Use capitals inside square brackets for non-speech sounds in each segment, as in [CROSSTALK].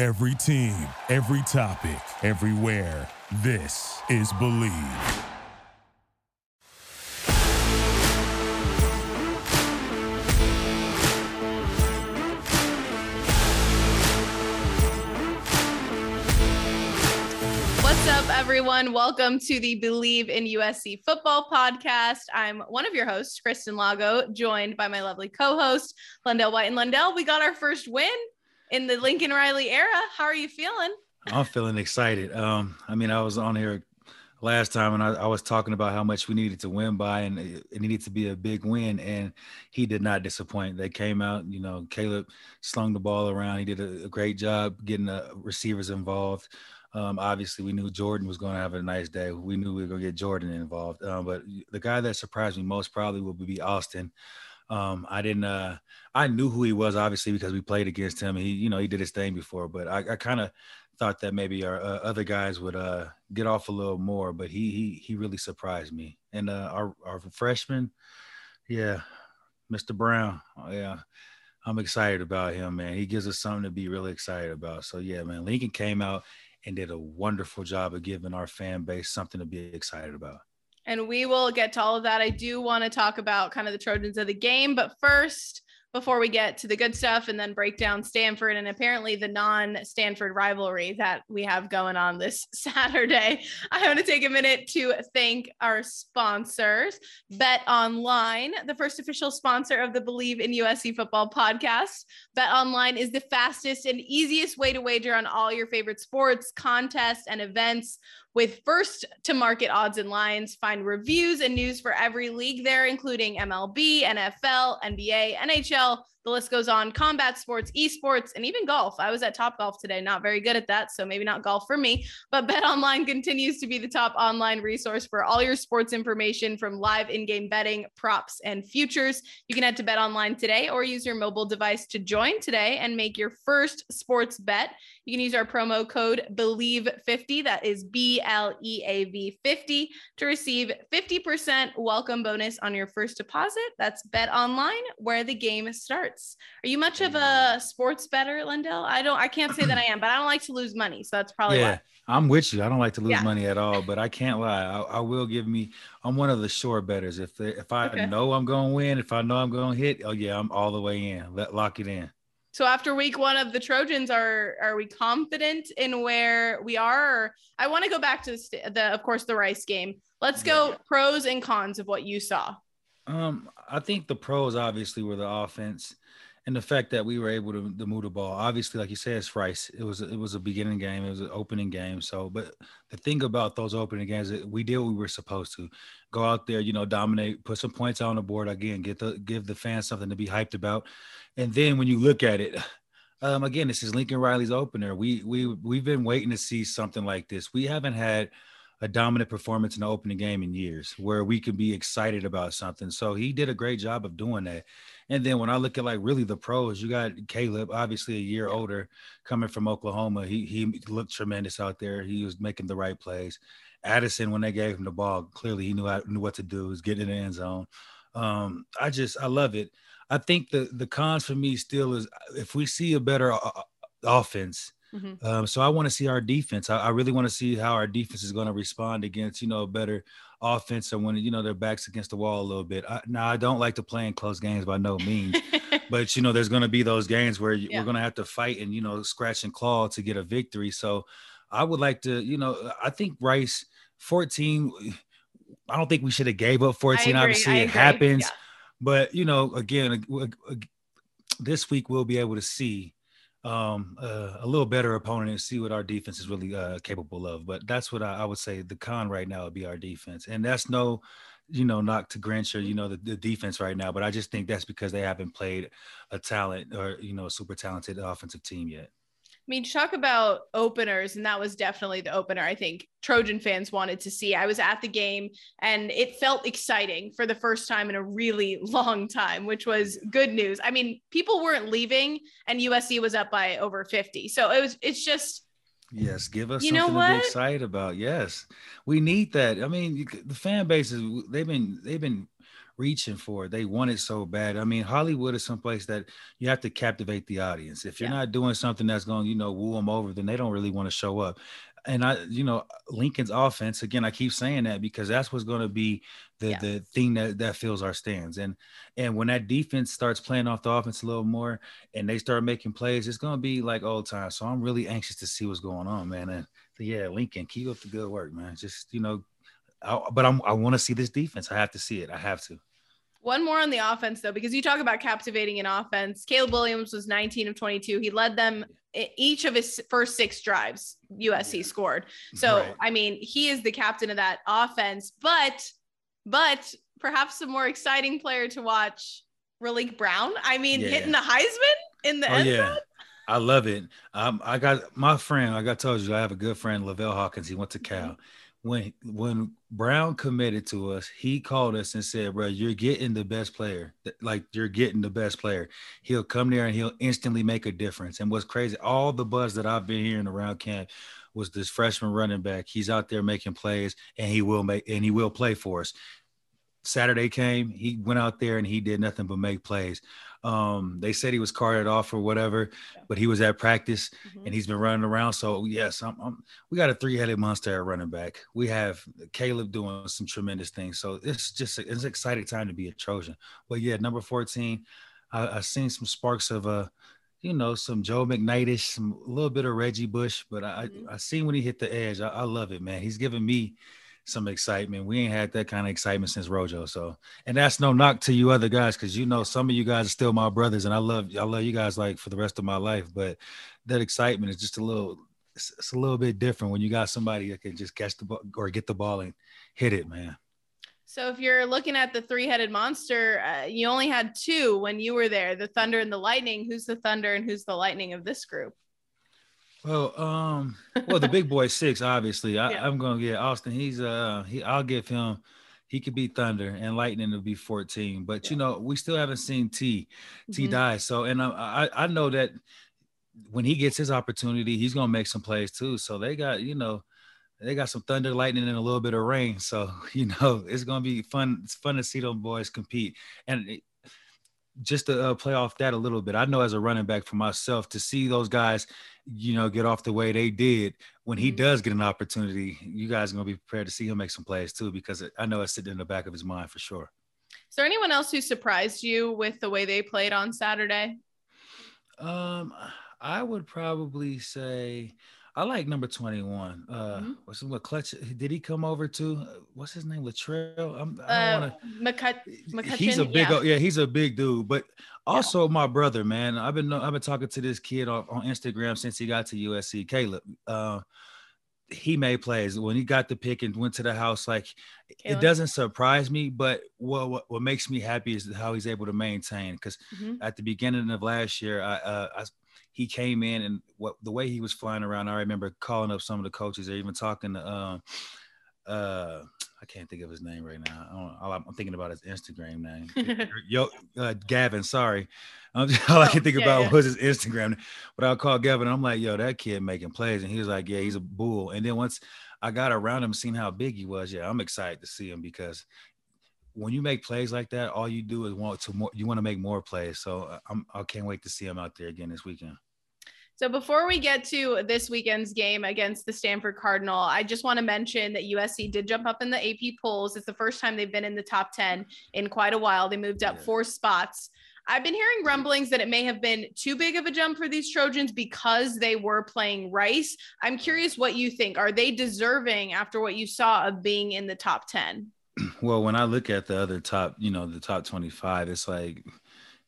Every team, every topic, everywhere. This is Bleav. What's up, everyone? Welcome to the Bleav in USC Football podcast. I'm one of your hosts, Kristen Lago, joined by my lovely co-host, Lendale White. And Lendale, we got our first win in the Lincoln Riley era. How are you feeling? I'm feeling excited. Um, I mean, I was on here last time and I, I, was talking about how much we needed to win by and it, it, needed to be a big win. And he did not disappoint. They came out you know caleb slung the ball around. He did a, a great job getting the receivers involved. Um, obviously we knew jordan was going to have a nice day. We knew we were going to get jordan involved. Um, but the guy that surprised me most probably would be austin um, I didn't. Uh, I knew who he was obviously because we played against him. He, you know, he did his thing before. But I, I kind of thought that maybe our uh, other guys would uh, get off a little more. But he he he really surprised me. And uh, our our freshman, yeah, Mr. Brown, oh, yeah. I'm excited about him, man. He gives us something to be really excited about. So yeah, man, Lincoln came out and did a wonderful job of giving our fan base something to be excited about and we will get to all of that. I do want to talk about kind of the Trojans of the game, but first, before we get to the good stuff and then break down Stanford and apparently the non Stanford rivalry that we have going on this [LAUGHS] Saturday. I want to take a minute to thank our sponsors, Bet Online, the first official sponsor of the Bleav in USC Football podcast. Bet Online is the fastest and easiest way to wager on all your favorite sports, contests, and events with first to market odds and lines. Find reviews and news for every league there, including MLB, NFL, NBA, NHL, the list goes on combat sports, esports, and even golf. I was at Top Golf today, not very good at that. So maybe not golf for me, but [LAUGHS] Bet Online continues to be the top online resource for all your sports information from live in game betting, props, and futures. You can head to Bet Online today or use your mobile device to join today and make your first sports bet. You can use our promo code BLEAV50, that is B L E A V 50, to receive 50% welcome bonus on your first deposit. That's Bet Online, where the game starts sports. Are you much of a sports better, Lendale? I don't. I can't say that I am, but I don't like to lose money, so that's probably yeah. Why. I'm with you. I don't like to lose yeah. money at all, but I can't lie. I, I, will give me. I'm one of the sure betters. If they, if I okay. know I'm going to win, if I know I'm going to hit, oh yeah, I'm all the way in. Let lock it in. So after week one of the Trojans, are are we confident in where we are? I want to go back to the, the, of course, the Rice game. Let's go yeah. pros and cons of what you saw. Um, I think the pros obviously were the offense and the fact that we were able to, to move the ball. Obviously, like you said, it's Rice. It was it was a beginning game. It was an opening game. So, but the thing about those opening games, we did what we were supposed to. Go out there, you know, dominate, put some points on the board again, get the give the fans something to be hyped about. And then when you look at it, [SIGHS] um, again, this is Lincoln Riley's opener. We we we've been waiting to see something like this. We haven't had a dominant performance in the opening game in years where we could be excited about something. So he did a great job of doing that. And then when I look at like really the pros, you got Caleb, obviously a year older, coming from Oklahoma. He he looked tremendous out there. He was making the right plays. Addison, when they gave him the ball, clearly he knew how, knew what to do. Was getting in the end zone. Um, I just I love it. I think the the cons for me still is if we see a better uh, uh offense. Mm-hmm. Um, so I want to see our defense. I, I really want to see how our defense is going to respond against you know a better offense or when you know their backs against the wall a little bit. I, now I don't like to play in close games by no means, [LAUGHS] but you know there's going to be those games where yeah. we're going to have to fight and you know scratch and claw to get a victory. So I would like to, you know, I think Rice 14. I don't think we should have gave up 14. Obviously, it happens, yeah. but you know, again, this week we'll be able to see um, uh, a little better opponent and see what our defense is really uh, capable of. But that's what I, I, would say the con right now would be our defense, and that's no, you know, knock to Grinch or, you know the, the defense right now. But I just think that's because they haven't played a talent or you know a super talented offensive team yet. I mean, talk about openers, and that was definitely the opener I think Trojan fans wanted to see. I was at the game and it felt exciting for the first time in a really [LAUGHS] long time, which was good news. I mean, people weren't leaving and USC was up by over 50. So it was, it's just, Yes, give us you something to be excited about. Yes, we need that. I mean, the fan bases they've been they've been reaching for it. They want it so bad. I mean, Hollywood is someplace that you have to captivate the audience. If you're yeah. not doing something that's going, you know, woo them over, then they don't really want to show up. And I, you know, Lincoln's offense again. I keep saying that because that's what's going to be the yeah. the thing that that fills our stands. And and when that defense starts playing off the offense a little more, and they start making plays, it's going to be like old times. So I'm really anxious to see what's going on, man. And yeah, Lincoln, keep up the good work, man. Just you know, I, but I'm, I want to see this defense. I have to see it. I have to. One more on the offense, though, because you talk about captivating an offense. Caleb Williams was 19 of 22. He led them each of his first six drives. USC yeah. scored. [LAUGHS] So, right. I mean, he is the captain of that offense. But, but perhaps a more exciting player to watch, Raleek Brown. I mean, yeah. hitting the Heisman in the oh, end yeah. zone. I love it. Um, I got my friend. Like I told you, I have a good friend, Lavelle Hawkins. He went to Cal. Mm-hmm when when Brown committed to us, he called us and said, "Bro, you're getting the best player. Like you're getting the best player. He'll come there and he'll instantly make a difference." And what's crazy, all the buzz that I've been hearing around camp was this freshman running back. He's out there making plays, and he will make and he will play for us. Saturday came, he went out there and he did nothing but make plays. Um, they said he was carted off or whatever, but he was at practice mm-hmm. and he's been running around. So yes, I'm, I'm, we got a three-headed monster at running back. We have Caleb doing some tremendous things. So it's just it's an exciting time to be a Trojan. But yeah, number 14, I, I seen some sparks of uh you know, some Joe McKnightish, some a little bit of Reggie Bush, but I mm-hmm. I, I seen when he hit the edge. I, I love it, man. He's giving me some excitement. We ain't had that kind of excitement since Rojo. So, and that's no knock to you other guys, because you know some of you guys are still my brothers, and I love I love you guys like for the rest of my life. But that excitement is just a little it's, it's a little bit different when you got somebody that can just catch the ball or get the ball and hit it, man. So if you're looking at the three-headed monster, uh, you only had two when you were there: the Thunder and the Lightning. Who's the Thunder and who's the Lightning of this group? Well, um, [LAUGHS] well, the big boy six, obviously. I, yeah. I'm gonna get Austin. He's uh, he. I'll give him. He could be Thunder and Lightning will be 14. But yeah. you know, we still haven't seen T. T mm-hmm. Dye. So, and I, I, I know that when he gets his opportunity, he's gonna make some plays too. So they got, you know, they got some thunder, lightning, and a little bit of rain. So [LAUGHS] you know, it's gonna be fun. It's fun to see them boys compete. And just to uh, play off that a little bit, I know as a running back for myself to see those guys, you know, get off the way they did when he mm-hmm. does get an opportunity, you guys are gonna be prepared to see him make some plays too, because I know it's sitting in the back of his mind for sure. Is there anyone else who surprised you with the way they played on Saturday? Um, I would probably say I like number 21. Uh mm-hmm. what's what clutch did he come over to? What's his name? Latrell? I'm I don't uh, wanna McCutchin, he's a big yeah. yeah. he's a big dude, but also yeah. my brother, man. I've been I've been talking to this kid on, on Instagram since he got to USC, Caleb. Uh he made plays when he got the pick and went to the house. Like Caleb. it doesn't surprise me, but what, what, what makes me happy is how he's able to maintain. Because mm-hmm. at the beginning of last year, I, uh, I he came in and what the way he was flying around, I remember calling up some of the coaches or even talking to um uh I can't think of his name right now. I am thinking about his Instagram name. [LAUGHS] Yo, uh, Gavin. Sorry, [LAUGHS] all I can think yeah, about yeah. was his Instagram. But I'll call Gavin. I'm like, yo, that kid making plays, and he was like, yeah, he's a bull. And then once I got around him, seeing how big he was, yeah, I'm excited to see him because when you make plays like that, all you do is want to more. You want to make more plays. So uh, I'm, I can't wait to see him out there again this weekend. So before we get to this weekend's game against the Stanford Cardinal, I just want to mention that USC did jump up in the AP polls. It's the first time they've been in the top 10 in quite a while. They moved up four spots. I've been hearing rumblings that it may have been too big of a jump for these Trojans because they were playing Rice. I'm curious what you think. Are they deserving after what you saw of being in the top 10? [CLEARS THROAT] Well, when I look at the other top, you know, the top 25, it's like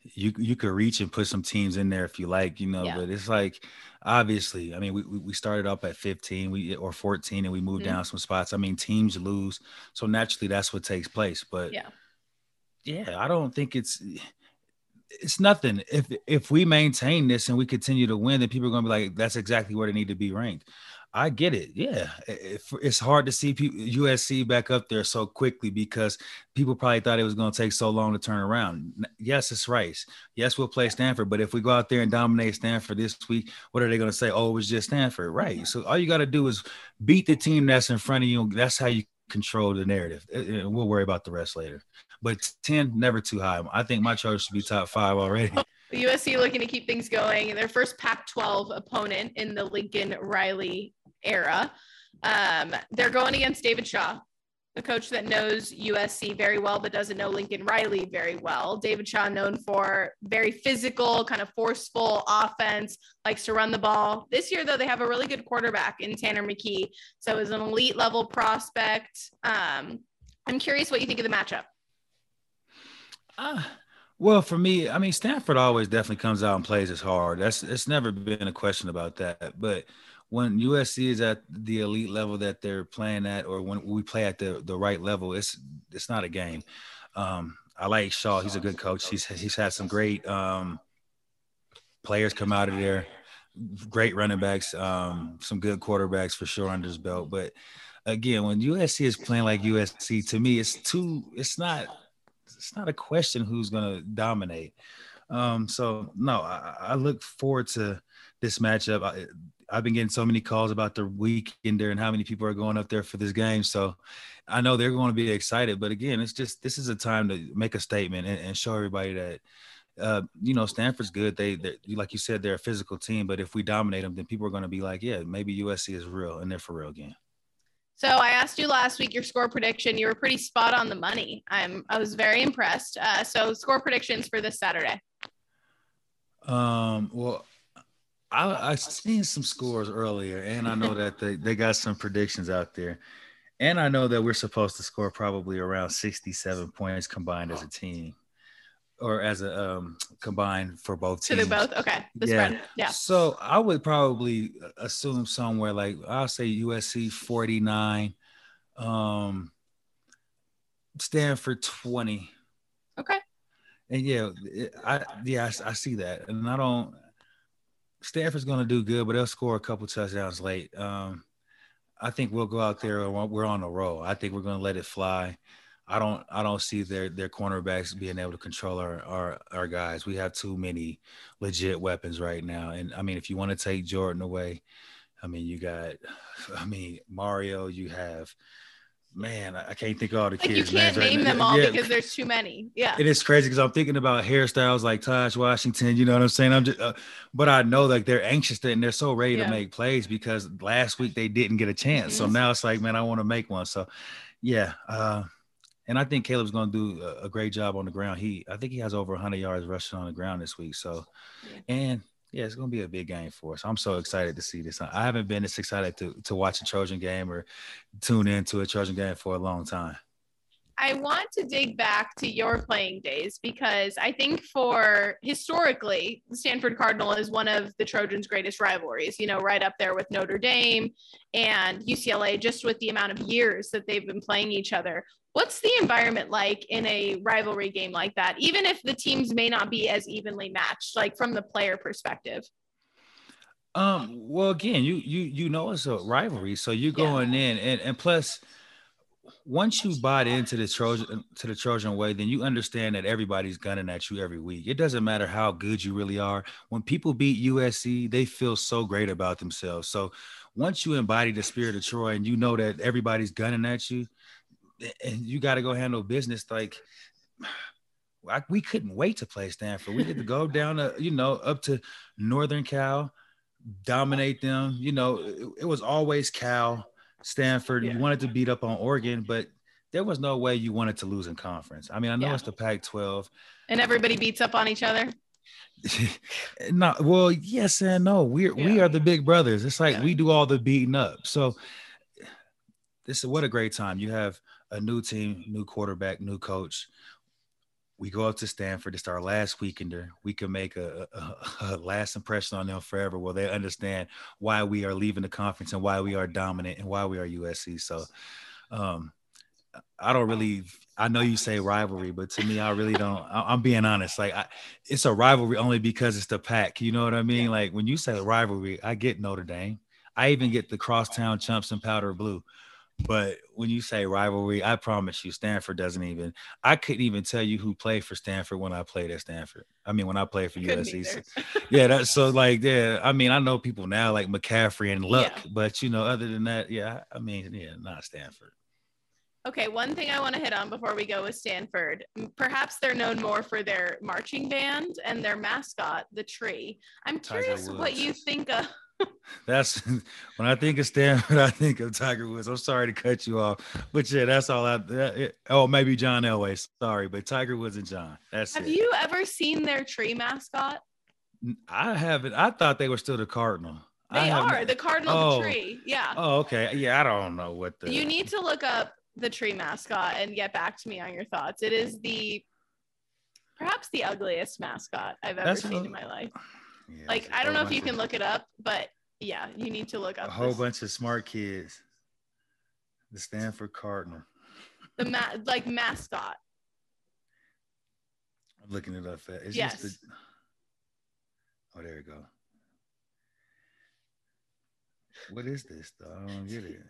you you could reach and put some teams in there if you like, you know, yeah. but it's like obviously, I mean, we we started up at 15, we or 14 and we moved mm-hmm. down some spots. I mean, teams lose, so naturally that's what takes place. But yeah, yeah, I don't think it's it's nothing. If if we maintain this and we continue to win, then people are gonna be like, that's exactly where they need to be ranked. I get it. Yeah, it's hard to see USC back up there so quickly because people probably thought it was going to take so long to turn around. Yes, it's Rice. Yes, we'll play Stanford, but if we go out there and dominate Stanford this week, what are they going to say? Oh, it was just Stanford, right? So all you got to do is beat the team that's in front of you. That's how you control the narrative. We'll worry about the rest later. but 10 never too high. I think my charge should be top five already. [LAUGHS] USC looking to keep things going. Their first Pac 12 opponent in the Lincoln Riley era. Um, they're going against David Shaw, a coach that knows USC very well, but doesn't know Lincoln Riley very well. David Shaw, known for very physical, kind of forceful offense, likes to run the ball. This year, though, they have a really good quarterback in Tanner McKee. So, as an elite level prospect, um, I'm curious what you think of the matchup. Uh, well, for me, I mean, Stanford always definitely comes out and plays as hard. That's it's never been a question about that. But when USC is at the elite level that they're playing at, or when we play at the the right level, it's it's not a game. Um, I like Shaw; he's a good coach. He's he's had some great um, players come out of there, great running backs, um, some good quarterbacks for sure under his belt. But again, when USC is playing like USC, to me, it's too. It's not. It's not a question who's going to dominate. Um, so no, I, I, look forward to this matchup. I, I've been getting so many calls about the weekend there and how many people are going up there for this game. So I know they're going to be excited. But again, it's just this is a time to make a statement and, and show everybody that uh, you know Stanford's good. They like you said they're a physical team, but if we dominate them, then people are going to be like, yeah, maybe USC is real and they're for real again. So I asked you last week your score prediction. You were pretty spot on the money. I'm I was very impressed. Uh, so score predictions for this Saturday. Um. Well, I, I seen some scores earlier, and I know that they, they got some predictions out there. And I know that we're supposed to score probably around 67 points combined as a team or as a um, combined for both teams. So they're both okay. The yeah. Spread. Yeah. So I would probably assume somewhere like I'll say USC 49, um, Stanford 20. Okay. And yeah, I yeah I, I see that, and I don't Stanford's going to do good, but they'll score a couple touchdowns late. Um, I think we'll go out there. We're on a roll. I think we're going to let it fly. I don't. I don't see their their cornerbacks being able to control our, our our guys. We have too many legit weapons right now. And I mean, if you want to take Jordan away, I mean, you got. I mean, Mario. You have man, I can't think of all the like kids. You can't name right them all yeah. because there's too many. Yeah, it is crazy because I'm thinking about hairstyles like Tahj Washington. You know what I'm saying? I'm just, uh, but I know like they're anxious to, and they're so ready yeah. to make plays because last week they didn't get a chance. Mm-hmm. So now it's like, man, I want to make one. So, yeah. Uh, and I think Caleb's going to do a, a, great job on the ground. He, I think he has over 100 yards rushing on the ground this week. So, and yeah, it's to be a big game for us. I'm so excited to see this. I haven't been this excited to to watch a Trojan game or tune into a Trojan game for a long time. I want to dig back to your playing days because I think for historically, Stanford Cardinal is one of the Trojans' greatest rivalries, you know, right up there with Notre Dame and UCLA, just with the amount of years that they've been playing each other. What's the environment like in a rivalry game like that, even if the teams may not be as evenly matched, like from the player perspective? Um, well, again, you you you know it's a rivalry, so you're going yeah. in, and and plus, once you bought into the Trojan to the Trojan way, then you understand that everybody's gunning at you every week. It doesn't matter how good you really are. When people beat USC, they feel so great about themselves. So once you embody the spirit of Troy and you know that everybody's gunning at you, and you got to go handle business like I, we couldn't wait to play Stanford. We had to go [LAUGHS] down to, you know, up to Northern Cal, dominate them. You know, it, it was always Cal, Stanford. Yeah. You wanted to beat up on Oregon, but there was no way you wanted to lose in conference. I mean, I know yeah. it's the Pac 12. And everybody beats up on each other. [LAUGHS] no, well, yes and no. We're yeah. we are the big brothers. It's like we do all the beating up. So this is what a great time. You have a new team, new quarterback, new coach. We go up to Stanford. It's our last weekender. We can make a, a, a, [LAUGHS] last impression on them forever. Will they understand why we are leaving the conference and why we are dominant and why we are USC? So, um, I don't really. I know you say rivalry, but to me, I really don't. I, am being honest. Like, I, it's a rivalry only because it's the Pac. You know what I mean? Like when you say rivalry, I get Notre Dame. I even get the crosstown chumps and powder blue. But when you say rivalry, I promise you, Stanford doesn't even. I couldn't even tell you who played for Stanford when I played at Stanford. I mean, when I played for USC. [LAUGHS] Yeah, that's so like yeah. I mean, I know people now like McCaffrey and Luck, yeah. but you know, other than that, yeah. I mean, yeah, not Stanford. Okay, one thing I want to hit on before we go with Stanford. Perhaps they're known more for their marching band and their mascot, the tree. I'm curious what you think of. That's [LAUGHS] when I think of Stanford, [LAUGHS] I think of Tiger Woods. I'm sorry to cut you off, but yeah, that's all I. That, oh, maybe John Elway. Sorry, but Tiger Woods and John. That's. Have it. you ever seen their tree mascot? I haven't. I thought they were still the Cardinal. They are the Cardinal oh. the tree. Yeah. Oh, okay. Yeah, I don't know what the. You need to look up the tree mascot and get back to me on your thoughts. It is the perhaps the ugliest mascot I've ever That's seen a, in my life. Yeah, like I don't know if you can look it up, but yeah, you need to look up a whole this. bunch of smart kids. The Stanford Cardinal. The ma- like mascot. I'm looking it up. It's yes. The... Oh, there you go. What is this though? I don't get it.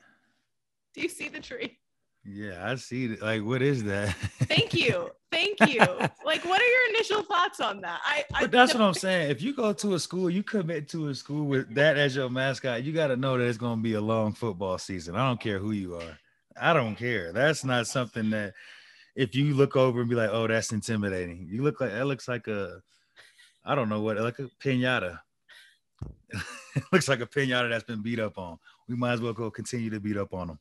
[LAUGHS] Do you see the tree? Yeah, I see it. Like, what is that? Thank you. Thank [LAUGHS] you. like, what are your initial thoughts on that? I, I but that's what I'm saying. If you go to a school, you commit to a school with that as your mascot, you got to know that it's going to be a long football season. I don't care who you are. I don't care. That's not something that if you look over and be like, oh, that's intimidating. You look like that looks like a, I don't know what, like a pinata. [LAUGHS] looks like a pinata that's been beat up on. We might as well go continue to beat up on them.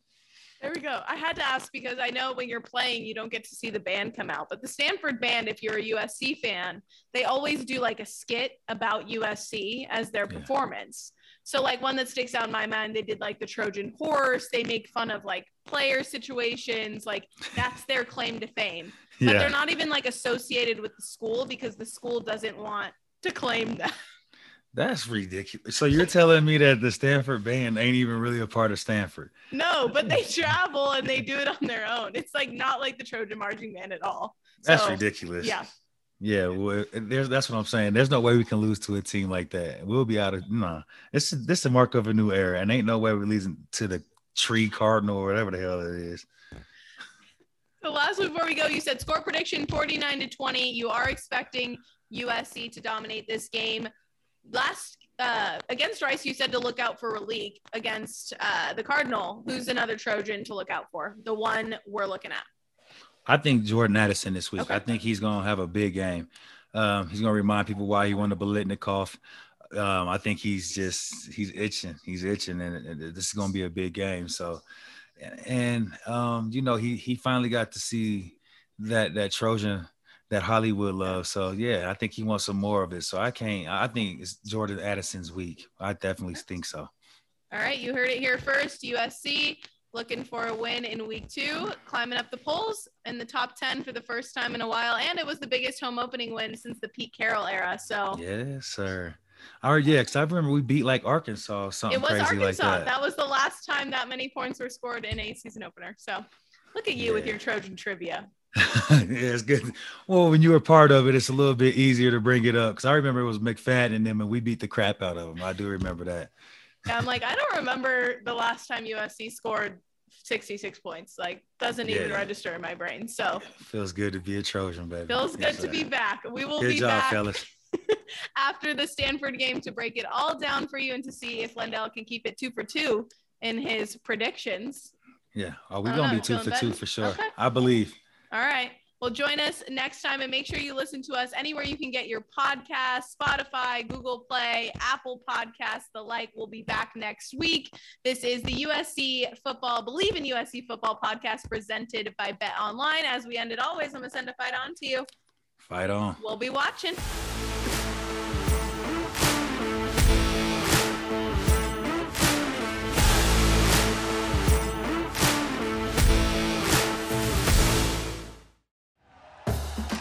There we go. I had to ask because I know when you're playing, you don't get to see the band come out. But the Stanford band, if you're a USC fan, they always do like a skit about USC as their yeah. performance. So, like one that sticks out in my mind, they did like the Trojan horse. They make fun of like player situations. Like that's their claim to fame. But yeah. they're not even like associated with the school because the school doesn't want to claim that. That's ridiculous. So you're telling me that the Stanford band ain't even really a part of Stanford? No, but they travel and they do it on their own. It's like not like the Trojan marching band at all. So, that's ridiculous. Yeah. Yeah, well, there's that's what I'm saying. There's no way we can lose to a team like that. We'll be out of nah. This is this is the mark of a new era, and ain't no way we're losing to the tree cardinal or whatever the hell it is. The last one before we go, you said score prediction 49 to 20. You are expecting USC to dominate this game last uh, against Rice, you said to look out for Raleek. Against uh, the Cardinal, who's another Trojan to look out for? The one we're looking at. I think Jordan Addison this week. Okay. I think he's going to have a big game. Um, he's going to remind people why he won the Biletnikoff. Um, I think he's just he's itching. He's itching, and, and this is going to be a big game. So, and um, you know, he he finally got to see that that Trojan that Hollywood love. So yeah, I think he wants some more of it. So I can't. I think it's Jordan Addison's week. I definitely think so. All right, you heard it here first. USC looking for a win in week two, climbing up the polls in the top 10 for the first time in a while. And it was the biggest home opening win since the Pete Carroll era. So, yes, sir. All right, yeah, because I remember we beat like Arkansas, something it was crazy Arkansas. like that. That was the last time that many points were scored in a season opener. So, look at you yeah. with your Trojan trivia. [LAUGHS] yeah, it's good. Well, when you were part of it, it's a little bit easier to bring it up because I remember it was McFadden and them, and we beat the crap out of them. I do remember that. Yeah, I'm like, I don't remember the last time USC scored 66 points. Like, doesn't yeah. even register in my brain. So feels good to be a Trojan, baby. Feels good to be back. We will good be job, back fellas. [LAUGHS] after the Stanford game to break it all down for you and to see if Lendale can keep it two for two in his predictions. Yeah, are we gonna be two for two for sure? Okay. I believe. All right. Well, join us next time and make sure you listen to us anywhere you can get your podcast Spotify, Google Play, Apple Podcasts, the like. We'll be back next week. This is the USC Football, Bleav in USC Football podcast presented by Bet Online. As we ended always, I'm going to send a fight on to you. Fight on. We'll be watching.